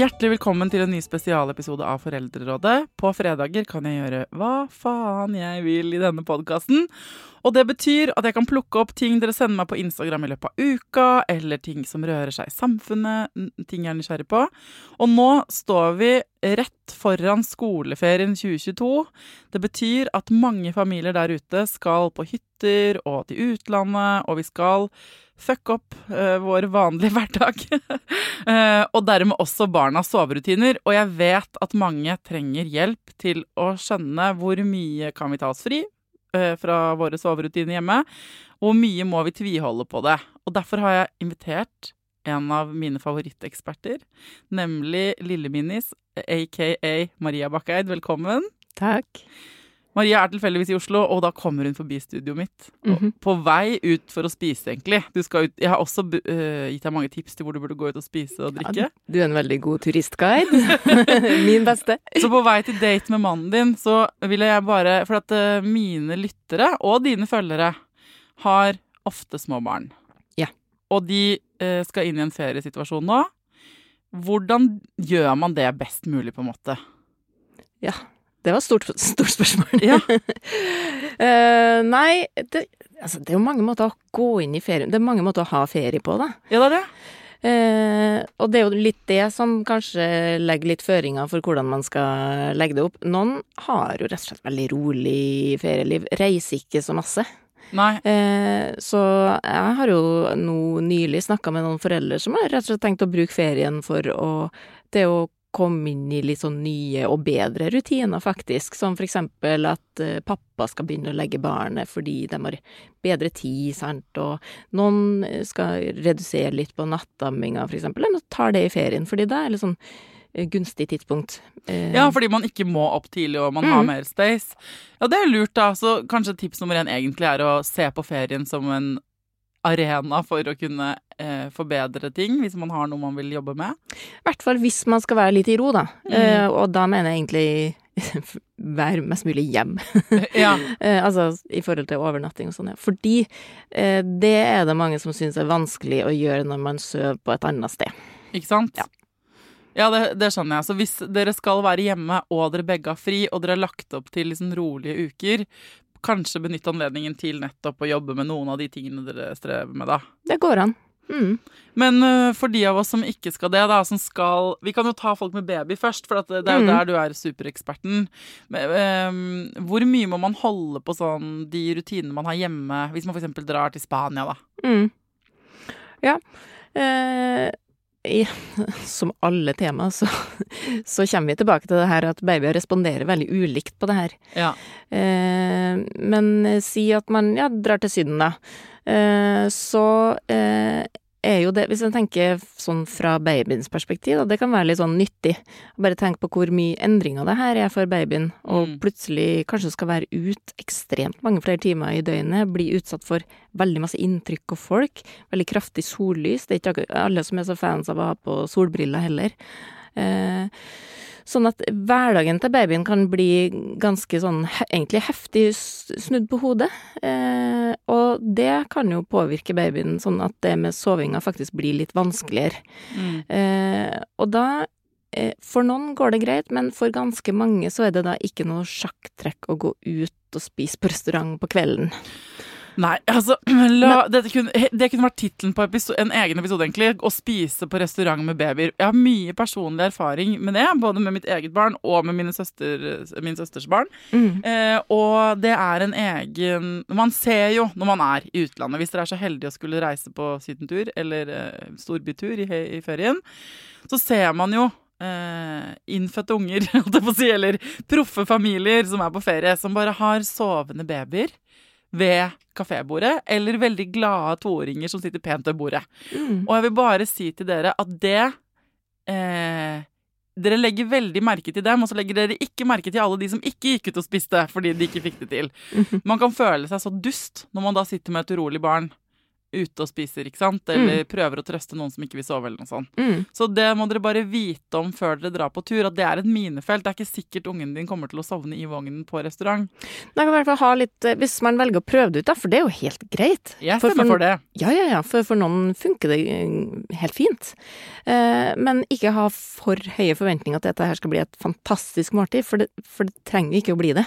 Hjertelig velkommen til en ny spesialepisode av Foreldrerådet. På fredager kan jeg gjøre hva faen jeg vil i denne podkasten. Og det betyr at jeg kan plukke opp ting dere sender meg på Instagram i løpet av uka, eller ting som rører seg i samfunnet, ting jeg er nysgjerrig på. Og nå står vi rett foran skoleferien 2022. Det betyr at mange familier der ute skal på hytter og til utlandet, og vi skal fuck opp uh, vår vanlige hverdag. uh, og dermed også barnas soverutiner. Og jeg vet at mange trenger hjelp til å skjønne hvor mye kan vi ta oss fri uh, fra våre soverutiner hjemme, og hvor mye må vi tviholde på det. Og derfor har jeg invitert en av mine favoritteksperter, nemlig Lille-Minis, aka Maria Bakkeid. Velkommen. Takk. Maria er tilfeldigvis i Oslo, og da kommer hun forbi studioet mitt. Mm -hmm. På vei ut for å spise, egentlig. Ut, jeg har også uh, gitt deg mange tips til hvor du burde gå ut og spise og drikke. Ja, du er en veldig god turistguide. Min beste. så på vei til date med mannen din, så vil jeg bare For at uh, mine lyttere, og dine følgere, har ofte små barn. Og de eh, skal inn i en feriesituasjon nå. Hvordan gjør man det best mulig, på en måte? Ja, det var et stort, stort spørsmål. Ja. uh, nei, det, altså, det er jo mange måter å gå inn i ferie Det er mange måter å ha ferie på, da. Ja, det er det. Uh, og det er jo litt det som kanskje legger litt føringer for hvordan man skal legge det opp. Noen har jo rett og slett veldig rolig ferieliv, reiser ikke så masse. Uh, så jeg har jo nå nylig snakka med noen foreldre som har rett og slett tenkt å bruke ferien for å Det å komme inn i litt sånn nye og bedre rutiner, faktisk. Som for eksempel at uh, pappa skal begynne å legge barnet fordi de har bedre tid, sant. Og noen skal redusere litt på nattamminga, for eksempel. De tar det i ferien, fordi det er litt sånn gunstig tidspunkt. Uh, ja, fordi man ikke må opp tidlig og man mm. har mer space. Ja, det er lurt, da. Så kanskje tips nummer én egentlig er å se på ferien som en arena for å kunne eh, forbedre ting, hvis man har noe man vil jobbe med? I hvert fall hvis man skal være litt i ro, da. Mm. Eh, og da mener jeg egentlig vær mest mulig hjem. ja. eh, altså i forhold til overnatting og sånn, ja. Fordi eh, det er det mange som syns er vanskelig å gjøre når man sover på et annet sted. Ikke sant? Ja. Ja, det, det, skjønner jeg. Så hvis dere skal være hjemme og dere begge har fri, og dere har lagt opp til liksom rolige uker, kanskje benytte anledningen til nettopp å jobbe med noen av de tingene dere strever med, da. Det går an. Mm. Men uh, for de av oss som ikke skal det, da, som skal Vi kan jo ta folk med baby først, for det er jo mm. der du er supereksperten. Men, um, hvor mye må man holde på sånn de rutinene man har hjemme, hvis man f.eks. drar til Spania, da? Mm. Ja. Uh, i, som alle tema, så, så kommer vi tilbake til det her at babyer responderer veldig ulikt på det her. Ja. Eh, men si at man ja, drar til Syden, da. Eh, så eh, er jo det, hvis jeg tenker sånn fra babyens perspektiv, da, det kan være litt sånn nyttig. Bare tenk på hvor mye endringer det her er for babyen, og Mm. plutselig kanskje skal være ut ekstremt mange flere timer i døgnet, bli utsatt for veldig masse inntrykk og folk, veldig kraftig sollys. Det er ikke alle som er så fans av å ha på solbriller heller. Eh, Sånn at hverdagen til babyen kan bli ganske sånn egentlig heftig snudd på hodet. Eh, og det kan jo påvirke babyen sånn at det med sovinga faktisk blir litt vanskeligere. Mm. Eh, og da eh, For noen går det greit, men for ganske mange så er det da ikke noe sjakktrekk å gå ut og spise på restaurant på kvelden. Nei, altså la, dette kunne, Det kunne vært tittelen på episode, en egen episode, egentlig. Å spise på restaurant med babyer. Jeg har mye personlig erfaring med det, både med mitt eget barn og med søster, min søsters barn. Mm. Eh, og det er en egen Man ser jo når man er i utlandet, hvis dere er så heldige å skulle reise på sydentur eller eh, storbytur i, i ferien, så ser man jo Uh, innfødte unger, holdt jeg på å si, eller proffe familier som er på ferie, som bare har sovende babyer ved kafébordet, eller veldig glade toåringer som sitter pent ved bordet. Mm. Og jeg vil bare si til dere at det eh, Dere legger veldig merke til dem, og så legger dere ikke merke til alle de som ikke gikk ut og spiste fordi de ikke fikk det til. Mhm. Man kan føle seg så dust når man da sitter med et urolig barn ute og spiser, ikke sant? Eller prøver å trøste noen som ikke vil sove, eller noe sånt. Mm. Så det må dere bare vite om før dere drar på tur, at det er et minefelt. Det er ikke sikkert ungen din kommer til å sovne i vognen på restaurant. Da kan i hvert fall ha litt eh, Hvis man velger å prøve det ut, da, for det er jo helt greit. Jeg stemmer for- for det. Ja, ja, ja, for, for noen funker det eh, helt fint. Eh, men ikke ha for høye forventninger til at dette her skal bli et fantastisk måltid, for det, for det trenger ikke å bli det.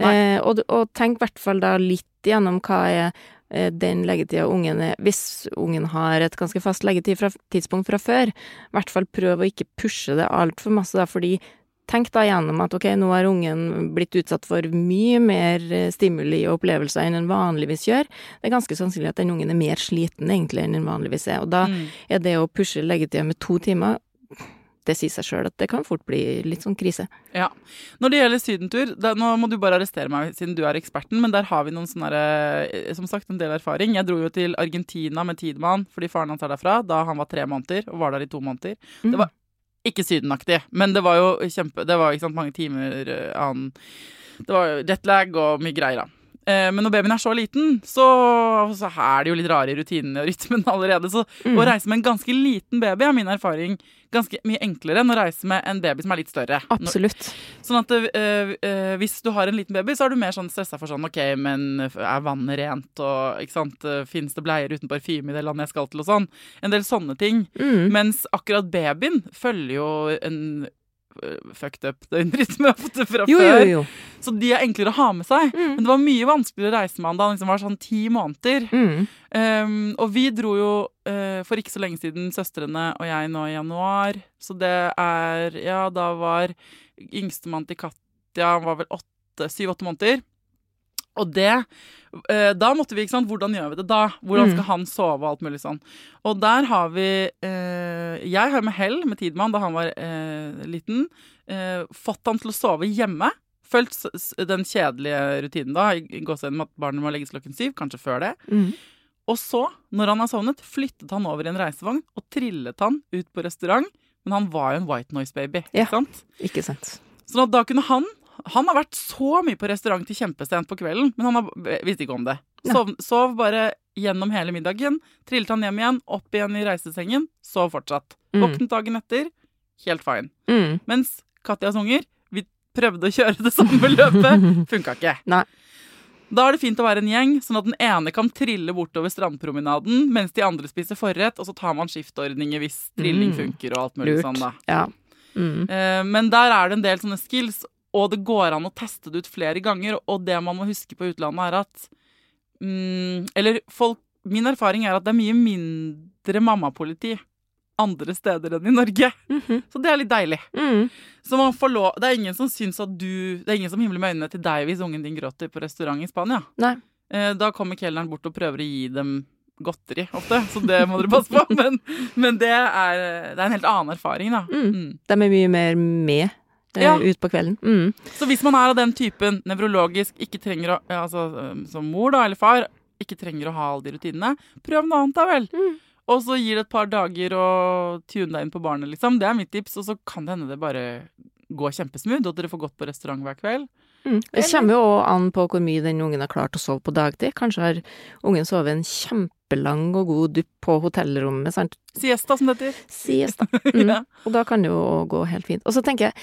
Eh, og, og tenk i hvert fall da litt gjennom hva er den leggetida ungen er Hvis ungen har et ganske fast leggetid fra, før, i hvert fall prøv å ikke pushe det altfor masse, da, fordi Tenk da gjennom at ok, nå har ungen blitt utsatt for mye mer eh, stimuli og opplevelser enn den vanligvis gjør. Det er ganske sannsynlig at den ungen er mer sliten egentlig enn den vanligvis er. Og da Mm. er det å pushe leggetida med to timer det sier seg sjøl at det kan fort bli litt sånn krise. Ja. Når det gjelder sydentur, da, nå må du bare arrestere meg siden du er eksperten, men der har vi noen sånne, eh, som sagt, en del erfaring. Jeg dro jo til Argentina med Tidemann fordi faren hans er derfra, da han var tre måneder, og var der i to måneder. Mm. Det var ikke sydenaktig, men det var jo kjempe Det var ikke sant, mange timer eh, annen Det var jetlag og mye greier, da. Eh, Men når babyen er så liten, så, så er det jo litt rare i rutinene og rytmen allerede. Så Mm. å reise med en ganske liten baby er min erfaring ganske mye enklere enn å reise med en baby som er litt større. Absolutt. Sånn at øh, øh, hvis du har en liten baby, så er du mer sånn stressa for sånn OK, men er vannet rent, og ikke sant, fins det bleier uten parfyme i det landet jeg skal til, og sånn. En del sånne ting. Mm. Mens akkurat babyen følger jo en fucked up døgnrytme fra Jo, jo, før. jo. Så de er enklere å ha med seg. Mm. Men det var mye vanskeligere å reise med han da han liksom var sånn ti måneder. Mm. Um, og vi dro jo uh, for ikke så lenge siden, søstrene og jeg, nå i januar. Så det er Ja, da var yngstemann til Katja han var vel åtte, syv-åtte måneder. Og det eh, Da måtte vi, ikke sant, hvordan gjør vi det da? Hvordan Mm. skal han sove og alt mulig sånn. Og der har vi eh, Jeg har med hell med Tidemann da han var eh, liten, eh, fått han til å sove hjemme. Fulgt den kjedelige rutinen da, i seg inn med at barnet må legges klokken syv, kanskje før det. Mm. Og så, når han har sovnet, flyttet han over i en reisevogn og trillet han ut på restaurant. Men han var jo en white noise baby, Ja. ikke sant? Ikke sant. Sånn at da kunne han Han har vært så mye på restaurant til kjempesent på kvelden, men han har, visste ikke om det. Sov, sov bare gjennom hele middagen. Trillet han hjem igjen, opp igjen i reisesengen, sov fortsatt. Mm. Våknet dagen etter, helt fine. Mm. Mens Katjas unger, vi prøvde å kjøre det samme løpet, funka ikke. Nei. Da er det fint å være en gjeng, sånn at den ene kan trille bortover strandpromenaden, mens de andre spiser forrett, og så tar man skiftordninger hvis trilling Mm. funker og alt mulig Lurt. sånn, da. Ja. Mm. Eh, men der er det en del sånne skills, og det går an å teste det ut flere ganger, og det man må huske på utlandet er at mm, Eller folk Min erfaring er at det er mye mindre mammapoliti andre steder enn i Norge. Mhm. Så det er litt deilig. Mm. Så man får lov, det er ingen som syns at du Det er ingen som himler med øynene til deg hvis ungen din gråter på restaurant i Spania. Nei. Eh, Da kommer kelneren bort og prøver å gi dem godteri ofte, så det må dere passe på. Men, men det, er, det, er, en helt annen erfaring, da. Mm. Mm. De er mye mer med ja. ut på kvelden. Mm. Så hvis man er av den typen nevrologisk, ikke trenger å Altså som mor da, eller far, ikke trenger å ha alle de rutinene, prøv noe annet, da vel. Mm. Og så gir det et par dager og tune deg inn på barnet, liksom. Det er mitt tips. Og så kan det hende det bare går kjempesmooth, og at dere får gått på restaurant hver kveld. Mm. Det kommer jo òg an på hvor mye den ungen har klart å sove på dagtid. Kanskje har ungen sovet en kjempelang og god dupp på hotellrommet, sant. Siesta, som det heter. Siesta. Mm. ja. Og da kan det jo gå helt fint. Og så tenker jeg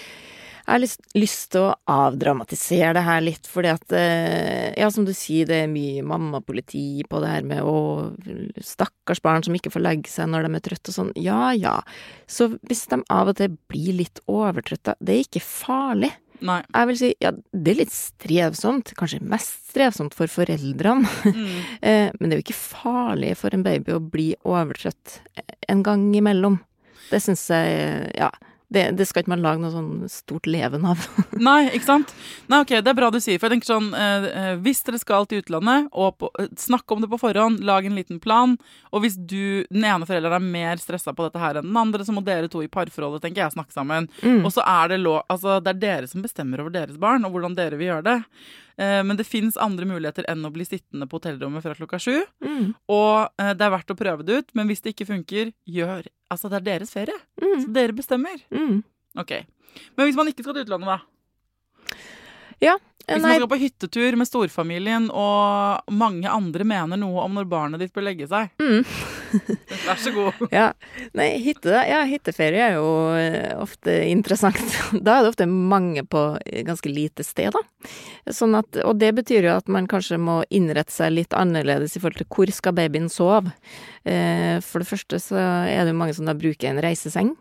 jeg har lyst, lyst, til å avdramatisere det her litt, fordi at eh, Ja, som du sier, det er mye mammapoliti på det her med å Stakkars barn som ikke får legge seg når de er trøtte og sånn. Ja ja. Så hvis de av og til blir litt overtrøtte, det er ikke farlig. Nei. Jeg vil si, ja, det er litt strevsomt, kanskje mest strevsomt for foreldrene, mm. Eh, men det er jo ikke farlig for en baby å bli overtrøtt en gang imellom. Det syns jeg, ja. Det, det, skal ikke man lage noe sånn stort leven av. Nei, ikke sant? Nei, ok, Det er bra du sier. For jeg tenker sånn, eh, eh, Hvis dere skal til utlandet, og på, eh, snakk om det på forhånd, lag en liten plan. Og hvis du, den ene forelderen er mer stressa på dette her enn den andre, så må dere to i parforholdet tenker jeg, snakke sammen. Mm. Og så er det lov Altså, det er dere som bestemmer over deres barn, og hvordan dere vil gjøre det. Eh, men det fins andre muligheter enn å bli sittende på hotellrommet fra klokka sju. Mm. Og eh, det er verdt å prøve det ut, men hvis det ikke funker, gjør Altså, det er deres ferie. Mm. Så dere bestemmer. Mm. Ok. Men hvis man ikke skal til utlandet, da? Ja, hvis man skal på hyttetur med storfamilien, og mange andre mener noe om når barnet ditt bør legge seg mm. Vær så god. Ja. Nei, hytte, ja, hytteferie er jo eh, ofte interessant. Da er det ofte mange på ganske lite sted, da. Sånn at, og det betyr jo at man kanskje må innrette seg litt annerledes i forhold til hvor skal babyen sove. Eh, for det første så er det jo mange som da bruker en reiseseng.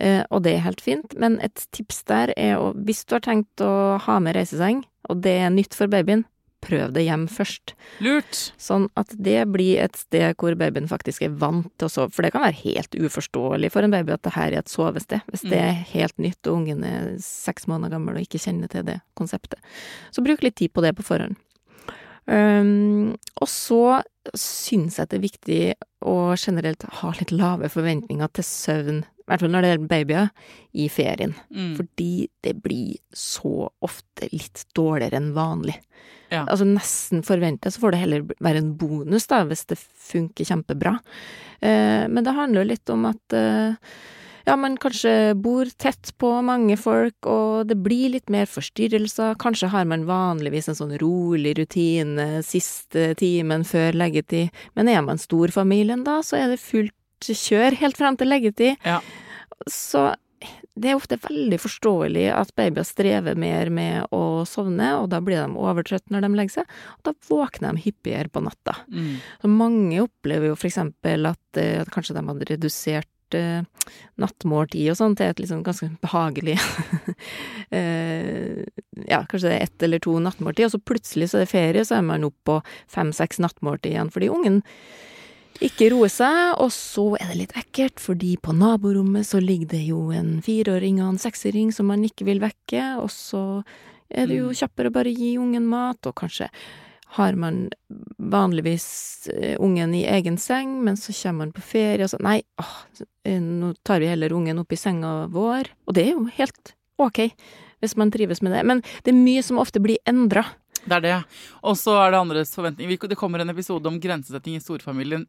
Eh, og det er helt fint, men et tips der er å, hvis du har tenkt å ha med reiseseng, og det er nytt for babyen, prøv det hjem først. Lurt. Sånn at det blir et sted hvor babyen faktisk er vant til å sove. For det kan være helt uforståelig for en baby at det her er et sovested, hvis det er mm. helt nytt og ungen er seks måneder gammel og ikke kjenner til det konseptet. Så bruk litt tid på det på forhånd. Um, og så syns jeg det er viktig å generelt ha litt lave forventninger til søvn i hvert fall når det gjelder babyer, i ferien. Mm. Fordi det blir så ofte litt dårligere enn vanlig. Ja. Altså nesten forventet, så får det heller være en bonus, da, hvis det funker kjempebra. Eh, men det handler jo litt om at eh, ja, man kanskje bor tett på mange folk, og det blir litt mer forstyrrelser. Kanskje har man vanligvis en sånn rolig rutine siste timen før leggetid, men er man storfamilien da, så er det fullt kjør helt frem til leggetid. Ja. Så det er ofte veldig forståelig at babyer strever mer med å sovne, og da blir de overtrøtt når de legger seg, og da våkner de hyppigere på natta. Mm. Så mange opplever jo for eksempel at, eh, at kanskje de hadde redusert uh, nattmåltid og sånn til et liksom ganske behagelig uh, Ja, kanskje det er ett eller to nattmåltid, og så plutselig så er det ferie, så er man oppe på fem-seks nattmåltid igjen, fordi ungen ikke roe seg, og så er det litt ekkelt, fordi på naborommet så ligger det jo en fireåring og en seksåring som man ikke vil vekke, og så er det jo mm. kjappere å bare gi ungen mat, og kanskje har man vanligvis eh, ungen i egen seng, men så kommer man på ferie og så Nei, åh, eh, nå tar vi heller ungen opp i senga vår. Og det er jo helt ok, hvis man trives med det. Men det er mye som ofte blir endra. Det er det. Og så er det andres forventninger. Det kommer en episode om grensesetting i storfamilien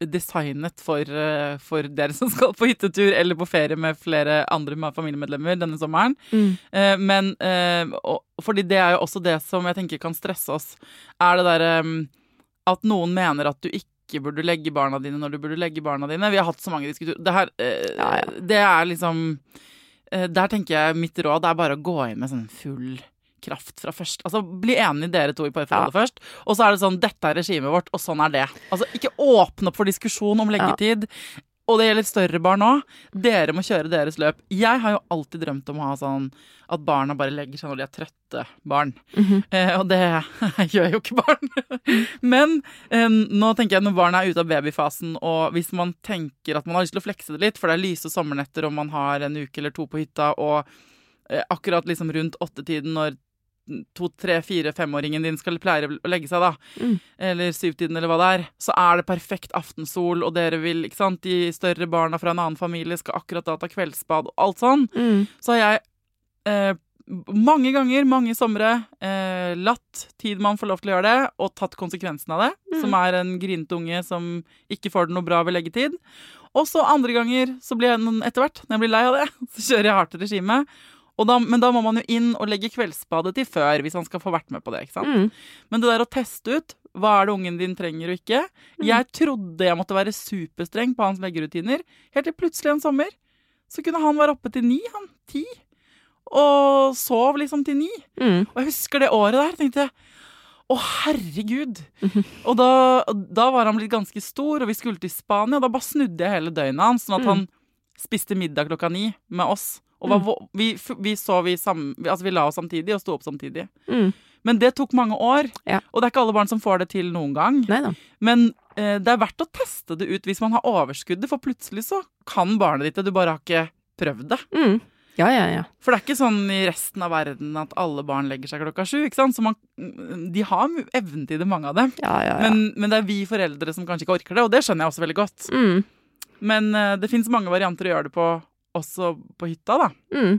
designet for, eh, for, dere som skal på hyttetur eller på ferie med flere andre familiemedlemmer denne sommeren. Mm. Eh, men eh, fordi det er jo også det som jeg tenker kan stresse oss, er det derre at noen mener at du ikke burde legge barna dine når du burde legge barna dine. Vi har hatt så mange diskusjoner. Det her ja, ja. Det er liksom Der tenker jeg mitt råd er bare å gå inn med sånn full kraft fra først. Altså, Bli enige dere to i parforholdet ja. først. Og så er det sånn Dette er regimet vårt, og sånn er det. Altså, Ikke åpne opp for diskusjon om leggetid. Ja. Og det gjelder større barn òg. Dere må kjøre deres løp. Jeg har jo alltid drømt om å ha sånn at barna bare legger seg når de er trøtte barn. Mm -hmm. eh, og det gjør jo ikke barn. Men eh, nå tenker jeg når barna er ute av babyfasen, og hvis man tenker at man har lyst til å flekse det litt, for det er lyse sommernetter og man har en uke eller to på hytta, og eh, akkurat liksom rundt åttetiden når to, tre, fire, femåringen din skal pleie å legge seg, da, Mm. eller syvtiden, eller hva det er, så er det perfekt aftensol, og dere vil, ikke sant, de større barna fra en annen familie skal akkurat da ta kveldsbad, og alt sånn, Mm. så har jeg eh, mange ganger, mange somre, eh, latt tid man får lov til å gjøre det, og tatt konsekvensen av det, Mm. som er en grinete unge som ikke får det noe bra ved leggetid. Og så andre ganger, så blir jeg etter hvert, når jeg blir lei av det, så kjører jeg hardt regime. Da, men da må man jo inn og legge kveldsbadet til før, hvis han skal få vært med på det. ikke sant? Mm. Men det der å teste ut hva er det ungen din trenger og ikke Jeg trodde jeg måtte være superstreng på hans leggerutiner, helt til plutselig en sommer så kunne han være oppe til ni, han. Ti. Og sov liksom til ni. Mm. Og jeg husker det året der. tenkte jeg å, herregud! Og da, da var han blitt ganske stor, og vi skulle til Spania. Og da bare snudde jeg hele døgnet hans, sånn at Mm. han spiste middag klokka ni med oss. Og var, mm. vi, vi så vi, sam, altså vi la oss samtidig og sto opp samtidig. Mm. Men det tok mange år, Ja. og det er ikke alle barn som får det til noen gang. Neida. Men eh, det er verdt å teste det ut hvis man har overskuddet, for plutselig så kan barnet ditt det. Du bare har ikke prøvd det. Mm. Ja, ja, ja. For det er ikke sånn i resten av verden at alle barn legger seg klokka sju. ikke sant? Så man, de har evnen til det, mange av dem. ja, ja, ja. Men, men det er vi foreldre som kanskje ikke orker det, og det skjønner jeg også veldig godt. Mm. Men eh, det fins mange varianter å gjøre det på også på hytta, da. Mm.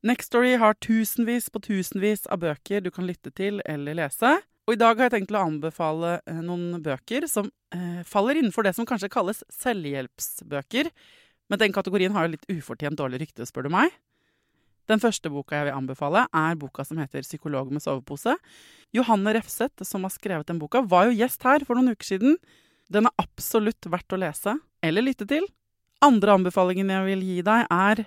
Nextory har tusenvis på tusenvis av bøker du kan lytte til eller lese. Og i dag har jeg tenkt å anbefale eh, noen bøker som eh, faller innenfor det som kanskje kalles selvhjelpsbøker. Men den kategorien har jo litt ufortjent dårlig rykte, spør du meg. Den første boka jeg vil anbefale, er boka som heter 'Psykolog med sovepose'. Johanne Refseth, som har skrevet den boka, var jo gjest her for noen uker siden. Den er absolutt verdt å lese eller lytte til. Andre anbefalingen jeg vil gi deg, er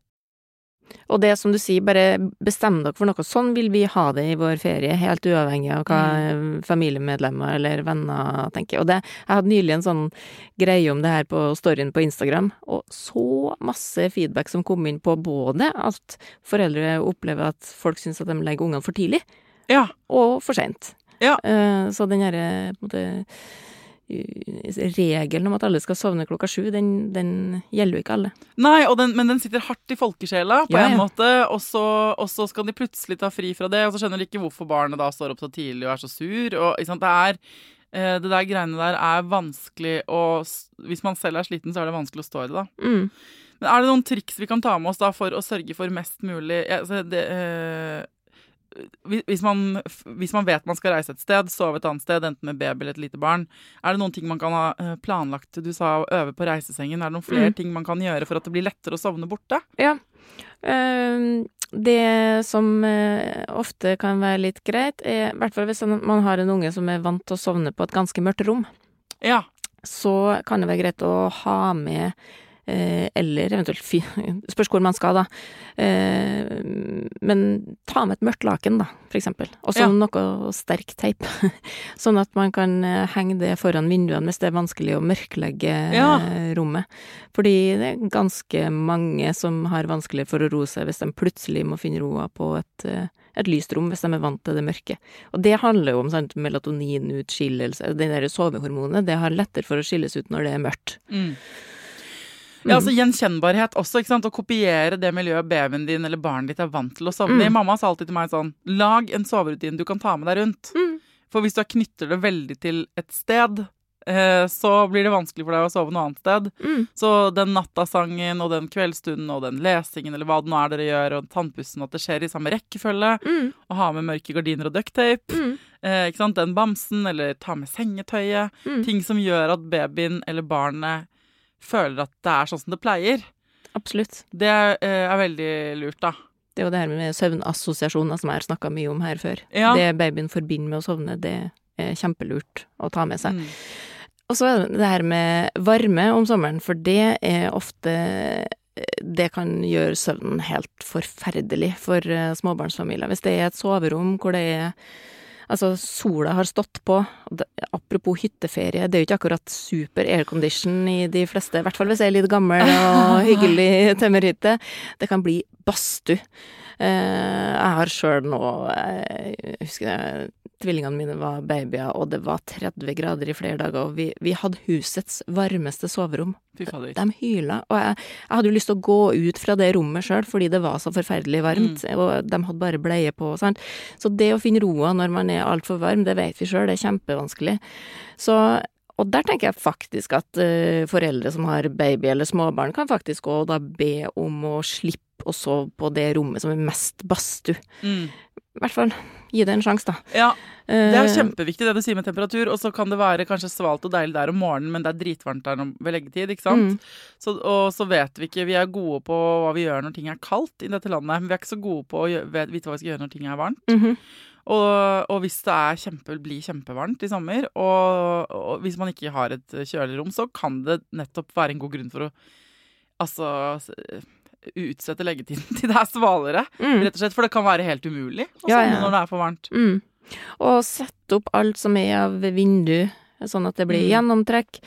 Og det som du sier, bare bestem dere for noe. Sånn vil vi ha det i vår ferie, helt uavhengig av hva familiemedlemmer eller venner tenker. Og det, jeg hadde nylig en sånn greie om det her på storyen på Instagram, og så masse feedback som kom inn på både at foreldre opplever at folk syns at de legger ungene for tidlig, Ja, og for seint. Ja. Eh, Så den herre på en måte regelen om at alle skal sovne klokka sju, den, den gjelder jo ikke alle. Nei, den, men den sitter hardt i folkesjela på Ja, en ja. måte, og så, og så skal de plutselig ta fri fra det, og så skjønner de ikke hvorfor barnet da står opp så tidlig og er så sur. Og, sant? Det er eh, det der greiene der er vanskelig å Hvis man selv er sliten, så er det vanskelig å stå i det, da. Mm. Men er det noen triks vi kan ta med oss da for å sørge for mest mulig altså det, eh, hvis- man, hvis man vet man skal reise et sted, sove et annet sted, enten med baby eller et lite barn, er det noen ting man kan ha eh, planlagt? Du sa å øve på reisesengen. Er det noen flere Mm. ting man kan gjøre for at det blir lettere å sovne borte? Ja. Ehm, Det som eh, ofte kan være litt greit, er i hvert fall hvis man har en unge som er vant til å sovne på et ganske mørkt rom, Ja. så kan det være greit å ha med eller eventuelt fy, Spørs hvor man skal, da. Eh, men ta med et mørkt laken, da, for eksempel. Og så Ja. noe sterk teip. sånn at man kan eh, henge det foran vinduene hvis det er vanskelig å mørklegge Ja. eh, rommet. Fordi det er ganske mange som har vanskelig for å roe seg hvis de plutselig må finne roa på et, eh, et lyst rom, hvis de er vant til det mørke. Og det handler jo om sant, melatoninutskillelse, det der sovehormonet, det har lettere for å skilles ut når det er mørkt. Mm. Ja, altså Gjenkjennbarhet også. ikke sant? Å kopiere det miljøet babyen din eller barnet ditt er vant til å sovne i. Mm. Mamma sa alltid til meg sånn Lag en soverutine du kan ta med deg rundt. Mm. For hvis du knytter det veldig til et sted, eh, så blir det vanskelig for deg å sove noe annet sted. Mm. Så den nattasangen og den kveldsstunden og den lesingen eller hva det nå er dere gjør, og tannpussen, at det skjer i samme rekkefølge. Mm. og ha med mørke gardiner og ducktape. Mm. Eh? Den bamsen, eller ta med sengetøyet. Mm. Ting som gjør at babyen eller barnet føler at det er sånn som det pleier. Absolutt. Det er, er veldig lurt, da. Det er jo det her med søvnassosiasjoner som jeg har snakka mye om her før. Ja. Det babyen forbinder med å sovne, det er kjempelurt å ta med seg. Mm. Og så er det det her med varme om sommeren, for det er ofte Det kan gjøre søvnen helt forferdelig for eh, småbarnsfamilier. Hvis det er et soverom hvor det er Altså, sola har stått på. Apropos hytteferie, det er jo ikke akkurat super aircondition i de fleste, i hvert fall hvis jeg er litt gammel og hyggelig tømmerhytte. Det kan bli badstue. Eh, jeg har sjøl nå eh, Jeg husker jeg, tvillingene mine var babyer, og det var 30 grader i flere dager, og vi, vi hadde husets varmeste soverom. De hyla, og jeg, jeg hadde jo lyst til å gå ut fra det rommet sjøl, fordi det var så forferdelig varmt, og de hadde bare bleie på, sant. Så det å finne roa når man er altfor varm, det vet vi sjøl, det er kjempevanskelig. Så og der tenker jeg faktisk at uh, foreldre som har baby eller småbarn, kan faktisk òg da be om å slippe å sove på det rommet som er mest badstue. Mm. I hvert fall gi det en sjanse, da. Ja, det er Eh, kjempeviktig det du sier med temperatur. Og så kan det være kanskje svalt og deilig der om morgenen, men det er dritvarmt der ved leggetid, ikke sant. Mm. Så, og så vet vi ikke Vi er gode på hva vi gjør når ting er kaldt i dette landet, men vi er ikke så gode på å vite hva vi skal gjøre når ting er varmt. mhm. Og, og hvis det er kjempe, blir kjempevarmt i sommer, og, og hvis man ikke har et kjølerom, så kan det nettopp være en god grunn for å altså utsette leggetiden til det er svalere, Mm. rett og slett. For det kan være helt umulig å Ja, ja. når det er for varmt. Mm. Og sette opp alt som er av vindu, sånn at det blir Mm. gjennomtrekk.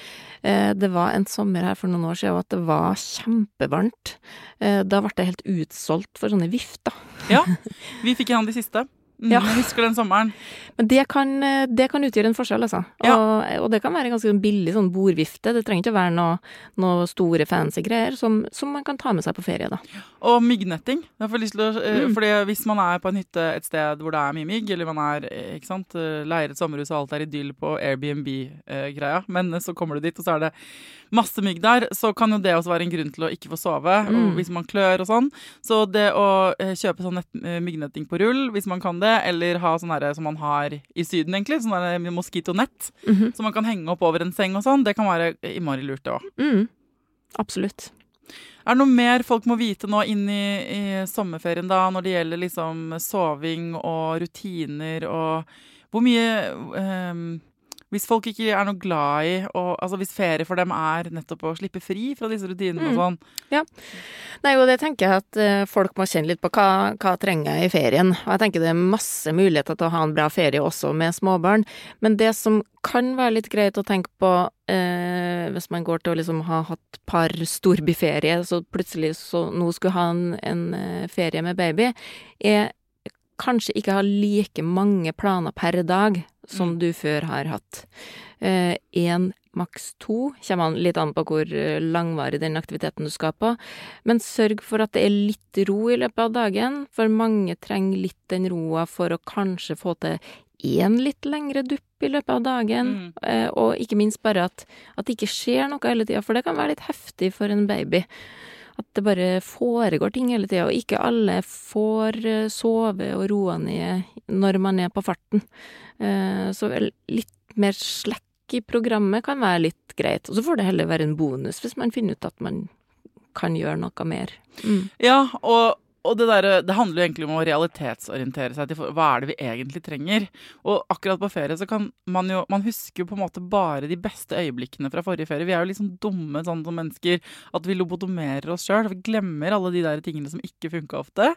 Eh, Det var en sommer her for noen år siden at det var kjempevarmt. Eh, Da ble det helt utsolgt for sånne vifter. Ja, vi fikk en av de siste. Mm, Ja. Jeg husker den sommeren. Men det kan, eh, det kan utgjøre en forskjell, altså. Ja. Og, og det kan være en ganske billig sånn bordvifte. Det trenger ikke å være noe, noe store fancy greier som, som man kan ta med seg på ferie, da. Og myggnetting. Å, eh, Mm. fordi Hvis man er på en hytte et sted hvor det er mye mygg, eller man er, eh, ikke sant, leiret leier et sommerhus og alt er idyll på Airbnb-greia, men så kommer du dit, og så er det masse mygg der, så kan jo det også være en grunn til å ikke få sove, Mm. hvis man klør og sånn. Så det å kjøpe sånn myggnetting på rull, hvis man kan det, eller ha sånn som man har i Syden, egentlig, sånn moskitonett mm -hmm. som man kan henge opp over en seng og sånn, det kan være innmari lurt, det òg. Mm. Absolutt. Er det noe mer folk må vite nå inn i, i sommerferien da, når det gjelder liksom soving og rutiner og hvor mye ehm, Hvis folk ikke er noe glad i og, Altså hvis ferie for dem er nettopp å slippe fri fra disse rutinene og sånn. sånn. Nei, og det tenker jeg at eh, folk må kjenne litt på hva, hva trenger jeg i ferien. Og jeg tenker det er masse muligheter til å ha en bra ferie også med småbarn. Men det som kan være litt greit å tenke på eh, hvis man går til å liksom ha hatt par storbyferie, så plutselig så nå skulle ha en, en eh, ferie med baby, er kanskje ikke ha like mange planer per dag som Mm. du før har hatt. Én, maks to, kommer an litt an på hvor eh, langvarig den aktiviteten du skal på. Men sørg for at det er litt ro i løpet av dagen, for mange trenger litt den roa for å kanskje få til én litt lengre dupp i løpet av dagen. Mm. Eh, Og ikke minst bare at, at det ikke skjer noe hele tida, for det kan være litt heftig for en baby. At det bare foregår ting hele tida, og ikke alle får eh, sove og roe ned når man er på farten. Eh, Så litt mer slekk i programmet kan være litt greit. Og så får det heller være en bonus hvis man finner ut at man kan gjøre noe mer. Mm. Ja, og og det, der, det handler jo egentlig om å realitetsorientere seg til hva er det vi egentlig trenger. Og akkurat på ferie så kan man jo Man husker jo på en måte bare de beste øyeblikkene fra forrige ferie. Vi er jo liksom dumme sånn som mennesker at vi lobotomerer oss sjøl. Vi glemmer alle de der tingene som ikke funka ofte.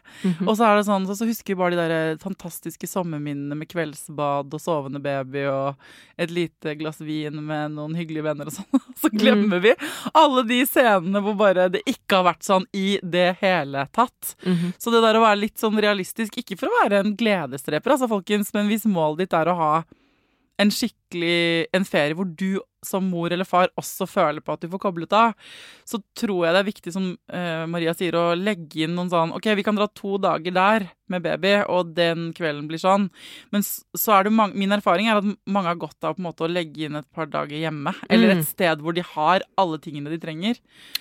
Og så er det sånn, så, så husker vi bare de der fantastiske sommerminnene med kveldsbad og sovende baby og et lite glass vin med noen hyggelige venner og sånn. Så glemmer vi alle de scenene hvor bare det ikke har vært sånn i det hele tatt. Mhm. Så det der å være litt sånn realistisk, ikke for å være en gledesdreper, altså folkens, men hvis målet ditt er å ha en skikkelig en ferie hvor du som mor eller far også føler på at du får koblet av, så tror jeg det er viktig, som uh, Maria sier, å legge inn noen sånn OK, vi kan dra to dager der med baby, og den kvelden blir sånn. Men så er det mange Min erfaring er at mange har godt av på en måte å legge inn et par dager hjemme. Eller Mm. et sted hvor de har alle tingene de trenger.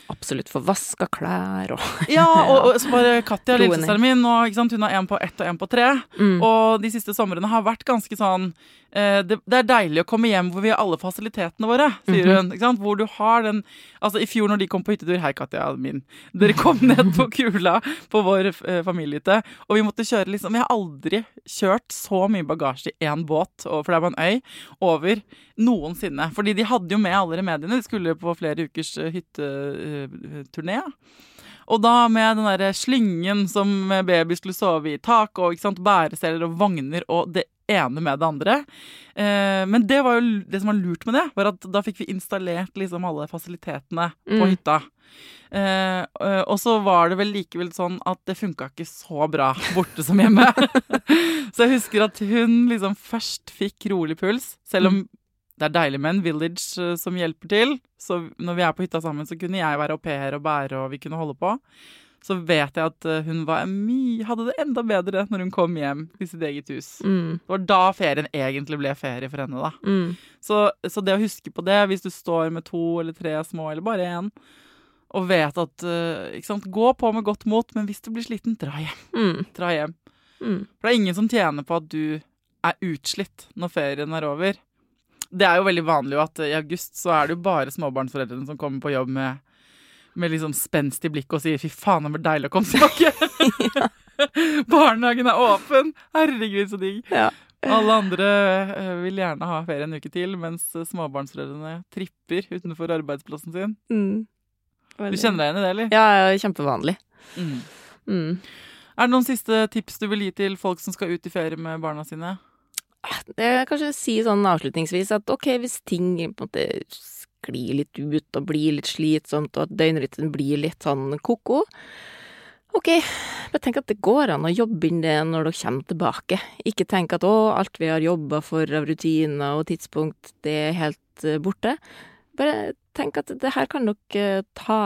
Absolutt få vaska klær og Ja, og, og så bare Katja, lillesøsteren min, nå, hun har en på ett og en på tre. mm. Og de siste somrene har vært ganske sånn uh, det, det er deilig å komme hjem hvor vi har alle fasilitetene våre, sier Mhm. hun. Ikke sant? Hvor du har den Altså, i fjor når de kom på hyttetur Hei, Katja min. Dere kom ned på Kula på vår eh, familiehytte, og vi måtte kjøre liksom Jeg har aldri kjørt så mye bagasje i én båt, for det er på en øy, over noensinne. Fordi de hadde jo med alle remediene. De skulle på flere ukers eh, hytteturné. Og da med den der slyngen som baby skulle sove i, tak og ikke sant, bæresteller og vogner og det ene med det andre. Eh, men det var jo det som var lurt med det, var at da fikk vi installert liksom alle fasilitetene på Mm. hytta. Eh, eh, og så var det vel likevel sånn at det funka ikke så bra borte som hjemme. så jeg husker at hun liksom først fikk rolig puls, selv om det er deilig med en village som hjelper til. Så når vi er på hytta sammen, så kunne jeg være au pair og bære, og vi kunne holde på. Så vet jeg at eh, hun hadde det enda bedre når hun kom hjem til sitt eget hus. Mm. Det var da ferien egentlig ble ferie for henne, da. Mm. Så, så det å huske på det, hvis du står med to eller tre små, eller bare én, og vet at eh, ikke sant, Gå på med godt mot, men hvis du blir sliten, dra hjem. Mm. Dra hjem. Mm. For det er ingen som tjener på at du er utslitt når ferien er over. Det er jo veldig vanlig at i august så er det jo bare småbarnsforeldrene som kommer på jobb med, med liksom spenst i blikket og sier 'fy faen, det var deilig å komme tilbake'. Barnehagen er åpen! Herregud, så digg. Ja. Alle andre eh, vil gjerne ha ferie en uke til, mens småbarnsforeldrene tripper utenfor arbeidsplassen sin. Mm. Du kjenner deg igjen i det, eller? Ja, ja, kjempevanlig. Mm. Mm. Er det noen siste tips du vil gi til folk som skal ut i ferie med barna sine? Jeg vil kanskje si sånn avslutningsvis at ok, hvis ting på en måte sklir litt ut og blir litt slitsomt, og at døgnrytmen blir litt sånn ko-ko, ok, bare tenk at det går an å jobbe inn det når dere kommer tilbake. Ikke tenk at å, alt vi har jobba for av rutiner og tidspunkt, det er helt eh, borte. Bare tenk at det her kan dere ta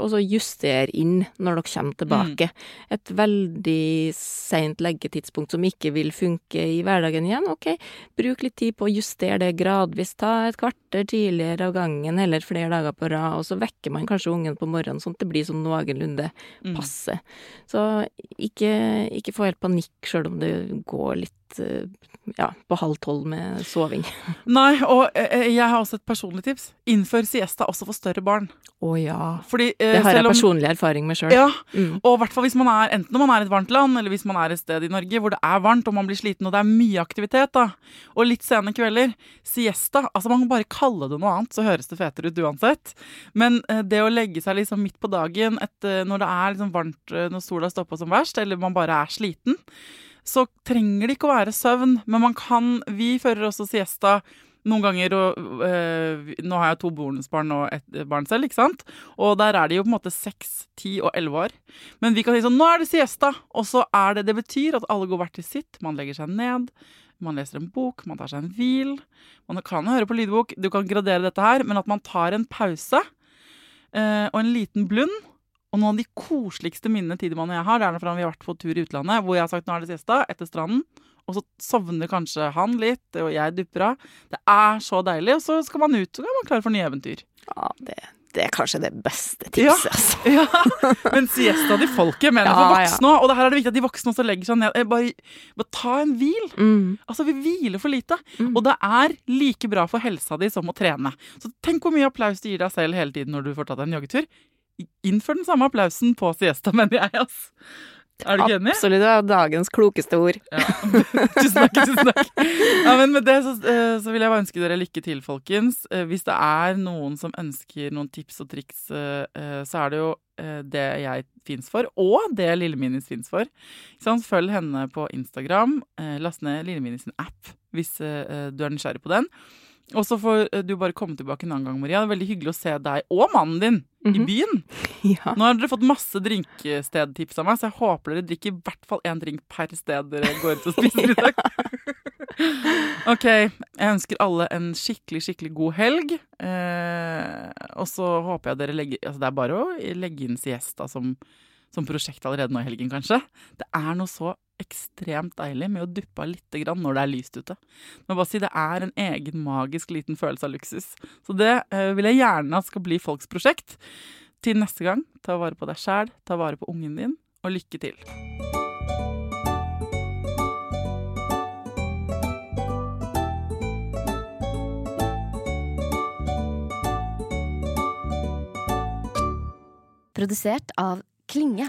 og justere inn når dere kommer tilbake. Et veldig seint leggetidspunkt som ikke vil funke i hverdagen igjen, ok, bruk litt tid på å justere det gradvis. Ta et kvarter tidligere av gangen eller flere dager på rad, og så vekker man kanskje ungen på morgenen sånn at det blir sånn noenlunde Mm. passe. Så ikke, ikke få helt panikk sjøl om det går litt eh, ja, på halv tolv med soving. Nei, og eh, jeg har også et personlig tips. Innfør siesta også for større barn. Å ja. Fordi eh, Det har jeg om- personlig erfaring med sjøl. Ja, Mm. og hvert fall hvis man er enten når man er i et varmt land, eller hvis man er et sted i Norge hvor det er varmt og man blir sliten og det er mye aktivitet, da, og litt sene kvelder. Siesta. Altså, man kan bare kalle det noe annet, så høres det fetere ut uansett. Men eh, det å legge seg liksom midt på dagen et, eh, når det er liksom varmt, eh, når sola står på som verst, eller man bare er sliten, så trenger det ikke å være søvn, men man kan Vi fører også siesta noen ganger, og øh, Nå har jeg to bonusbarn og ett barn selv, ikke sant? Og der er de jo på en måte seks, ti og elleve år. Men vi kan si sånn Nå er det siesta! Og så er det Det betyr at alle går hvert til sitt. Man legger seg ned. Man leser en bok, man tar seg en hvil. Man kan høre på lydbok. Du kan gradere dette her, men at man tar en pause øh, og en liten blund. Og noen av de koseligste minnene Tidemann og jeg har, det er fra vi har vært på tur i utlandet, hvor jeg har sagt nå er det siesta, etter stranden. Og så sovner kanskje han litt, og jeg dupper av. Det er så deilig, og så skal man ut, så er man klar for nye eventyr. Ja, det, det er kanskje det beste Ja. tipset, altså. Ja, Men siesta til folket, mener jeg Ja, for voksne òg. Og det her er det viktig at de voksne også legger seg ned. Bare, bare ta en hvil. Mm. Altså, vi hviler for lite. Mm. Og det er like bra for helsa di som å trene. Så tenk hvor mye applaus du gir deg selv hele tiden når du får tatt deg en joggetur. Innfør den samme applausen på siesta, mener jeg, ass. Er du ikke enig? Absolutt. Det er dagens klokeste ord. Ja. tusen takk. tusen takk. Ja, men med det så, eh, så vil jeg bare ønske dere lykke til, folkens. Eh, Hvis det er noen som ønsker noen tips og triks, eh, så er det jo det jeg fins for, og det Lilleminis fins for. Følg henne på Instagram. Last ned Lilleminis app hvis du er nysgjerrig på den. Og så får eh, du bare komme tilbake en annen gang, Maria. Det er veldig hyggelig å se deg og mannen din i Mhm. byen. Ja. Nå har dere fått masse drinkstedtips av meg, så jeg håper dere drikker i hvert fall én drink per sted dere går ut og spiser i dag. OK. Jeg ønsker alle en skikkelig, skikkelig god helg. Eh, og så håper jeg dere legger Altså, det er bare å legge inn siesta som, som prosjekt allerede nå i helgen, kanskje. Det er noe så ekstremt deilig med å duppe av lite grann når det er lyst ute. Men bare si det er en egen magisk liten følelse av luksus. Så det eh, vil jeg gjerne at skal bli folks prosjekt. Til neste gang, ta vare på deg sjæl, ta vare på ungen din, og lykke til. Produsert av Klinge.